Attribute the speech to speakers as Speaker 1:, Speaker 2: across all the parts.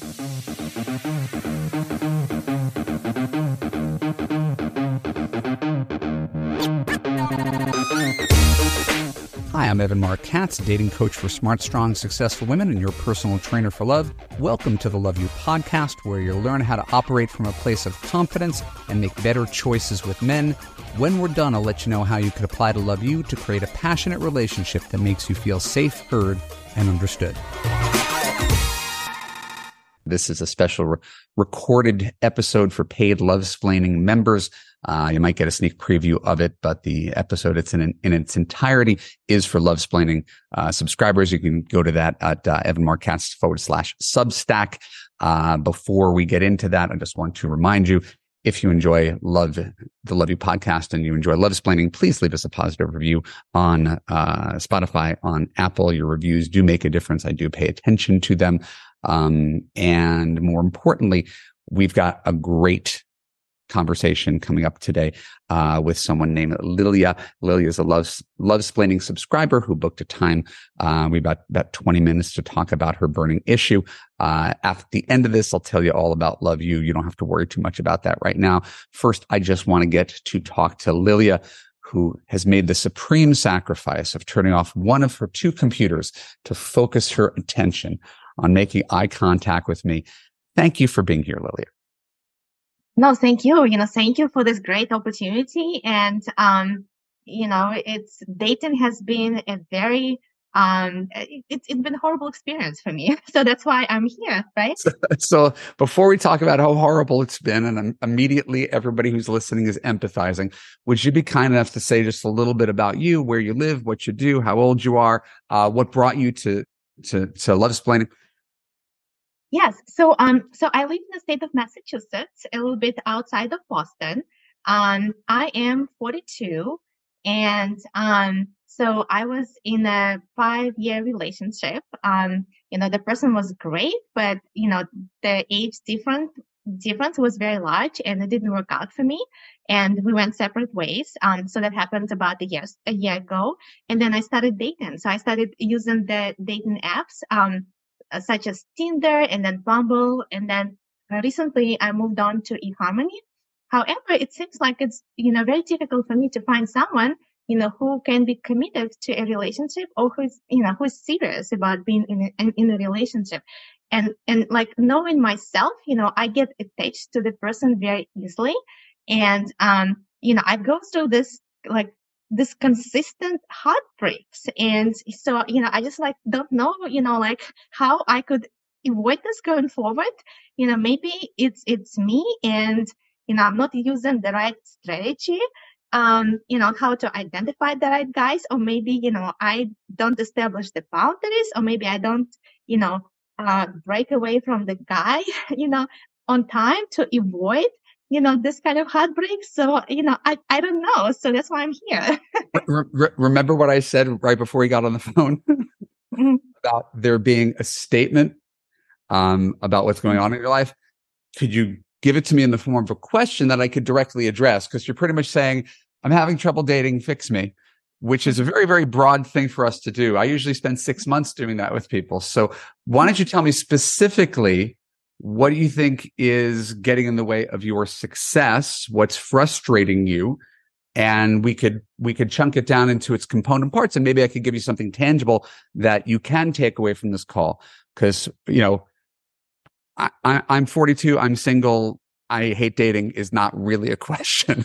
Speaker 1: Hi, I'm Evan Marc Katz, dating coach for smart, strong, successful women and your personal trainer for love. Welcome to the Love U podcast, where you'll learn how to operate from a place of confidence and make better choices with men. When we're done, I'll let you know how you could apply to Love U to create a passionate relationship that makes you feel safe, heard, and understood. This is a special re- recorded episode for paid Lovesplaining members. Uh, you might get a sneak preview of it, but the episode it's in, in its entirety is for Lovesplaining uh, subscribers. You can go to that at uh, Evan Marc forward slash Substack. Uh, before we get into that, I just want to remind you if you enjoy love the Love U podcast and you enjoy Lovesplaining please leave us a positive review on uh, spotify on apple your reviews do make a difference i do pay attention to them um, and more importantly we've got a great conversation coming up today uh, with someone named Liliya. Liliya is a love Lovesplaining subscriber who booked a time. Uh, we about about twenty minutes to talk about her burning issue. Uh, at the end of this, I'll tell you all about Love U. You don't have to worry too much about that right now. First, I just want to get to talk to Liliya. Who has made the supreme sacrifice of turning off one of her two computers to focus her attention on making eye contact with me. Thank you for being here, Liliya.
Speaker 2: No, thank you. You know, thank you for this great opportunity. And, um, you know, it's dating has been a very, um, it, it's been a horrible experience for me. So that's why I'm here, right?
Speaker 1: So, so before we talk about how horrible it's been, and immediately everybody who's listening is empathizing, would you be kind enough to say just a little bit about you, where you live, what you do, how old you are, uh, what brought you to, to, to Lovesplaining?
Speaker 2: Yes. So um so I live in the state of Massachusetts, a little bit outside of Boston. Um I am 42 and um so I was in a 5-year relationship. Um you know the person was great, but you know the age different difference was very large and it didn't work out for me and we went separate ways um so that happened about a year a year ago and then I started dating. So I started using the dating apps um uh, such as Tinder and then Bumble. And then recently I moved on to eHarmony. However, it seems like it's, you know, very difficult for me to find someone, you know, who can be committed to a relationship or who's, you know, who's serious about being in a, in a relationship. And, and like knowing myself, you know, I get attached to the person very easily. And, um, you know, I go through this like this consistent heartbreaks. And so, you know, I just like don't know, you know, like how I could avoid this going forward. You know, maybe it's, it's me and, you know, I'm not using the right strategy. Um, you know, how to identify the right guys, or maybe, you know, I don't establish the boundaries, or maybe I don't, you know, uh, break away from the guy, you know, on time to avoid you know, this kind of heartbreak. So, you know, I, I don't know. So that's why I'm here.
Speaker 1: Re- remember what I said right before we got on the phone mm-hmm. about there being a statement um, about what's going on in your life. Could you give it to me in the form of a question that I could directly address? Because you're pretty much saying, I'm having trouble dating, fix me, which is a very, very broad thing for us to do. I usually spend six months doing that with people. So why don't you tell me specifically what do you think is getting in the way of your success? What's frustrating you? And we could, we could chunk it down into its component parts and maybe I could give you something tangible that you can take away from this call. Cause, you know, I, I, I'm 42. I'm single. I hate dating is not really a question.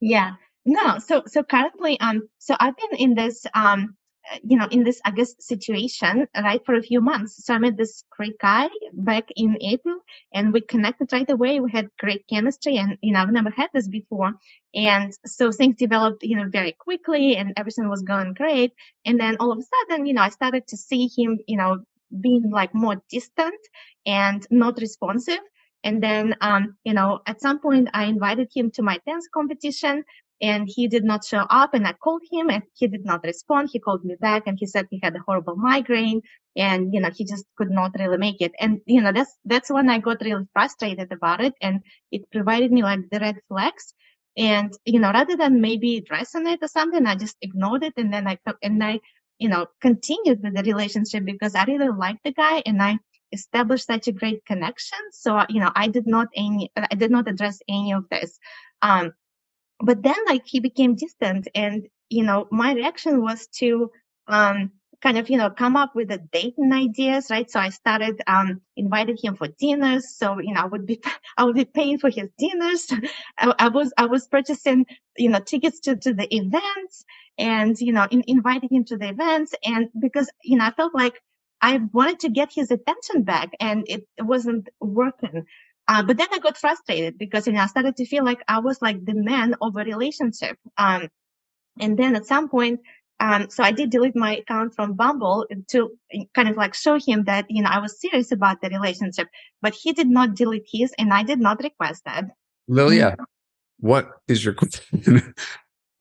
Speaker 2: yeah. No. So, so currently, um, so I've been in this, um, you know, in this, I guess, situation, right, for a few months. So I met this great guy back in April and we connected right away. We had great chemistry and, you know, I've never had this before. And so things developed, you know, very quickly and everything was going great. And then all of a sudden, you know, I started to see him, you know, being like more distant and not responsive. And then, um, you know, at some point I invited him to my dance competition and he did not show up and I called him and he did not respond. He called me back and he said he had a horrible migraine and, you know, he just could not really make it. And, you know, that's, that's when I got really frustrated about it and it provided me like the red flags. And, you know, rather than maybe addressing it or something, I just ignored it and then I, and I, you know, continued with the relationship because I really liked the guy and I, established such a great connection. So, you know, I did not any, I did not address any of this. Um, but then like he became distant and, you know, my reaction was to, um, kind of, you know, come up with the dating ideas, right? So I started, um, inviting him for dinners. So, you know, I would be, I would be paying for his dinners. I, I, was, I was purchasing, you know, tickets to, to the events and, you know, in, inviting him to the events. And because, you know, I felt like I wanted to get his attention back and it wasn't working. Uh, but then I got frustrated because, you know, I started to feel like I was like the man of a relationship. Um, and then at some point, um, so I did delete my account from Bumble to kind of like show him that, you know, I was serious about the relationship, but he did not delete his and I did not request that.
Speaker 1: Liliya, what is your question?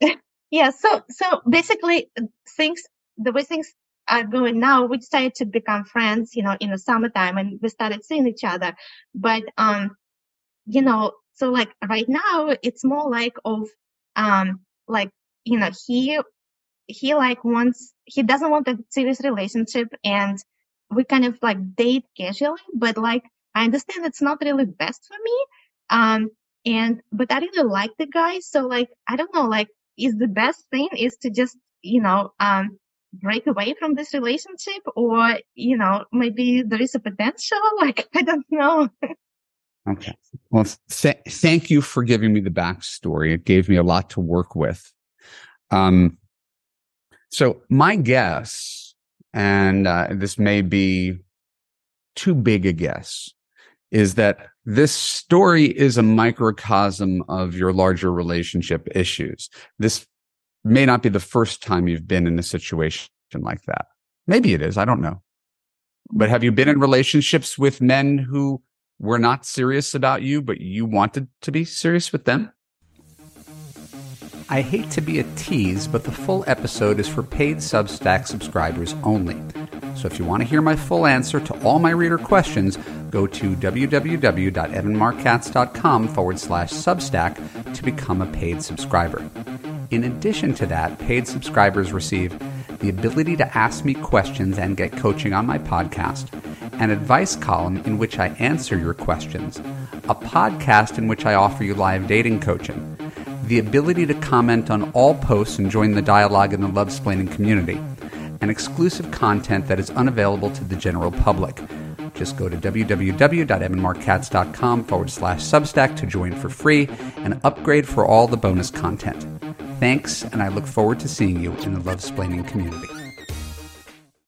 Speaker 2: yeah. So, so basically things, the way things are going now, we decided to become friends, you know, in the summertime and we started seeing each other. But, um, you know, so like right now it's more like of, um, like, you know, he he like wants he doesn't want a serious relationship and we kind of like date casually but like i understand it's not really best for me um and but i really like the guy so like i don't know like is the best thing is to just you know um break away from this relationship or you know maybe there is a potential like i don't know.
Speaker 1: Okay. Well th- thank you for giving me the backstory. It gave me a lot to work with. Um so my guess, and uh, this may be too big a guess, is that this story is a microcosm of your larger relationship issues. This may not be the first time you've been in a situation like that. Maybe it is. I don't know. But have you been in relationships with men who were not serious about you, but you wanted to be serious with them? I hate to be a tease, but the full episode is for paid Substack subscribers only. So if you want to hear my full answer to all my reader questions, go to www.evanmarckatz.com forward slash Substack to become a paid subscriber. In addition to that, paid subscribers receive the ability to ask me questions and get coaching on my podcast, an advice column in which I answer your questions, a podcast in which I offer you live dating coaching the ability to comment on all posts and join the dialogue in the Lovesplaining community, and exclusive content that is unavailable to the general public. Just go to www.evanmarckatz.com forward slash substack to join for free and upgrade for all the bonus content. Thanks, and I look forward to seeing you in the Lovesplaining community.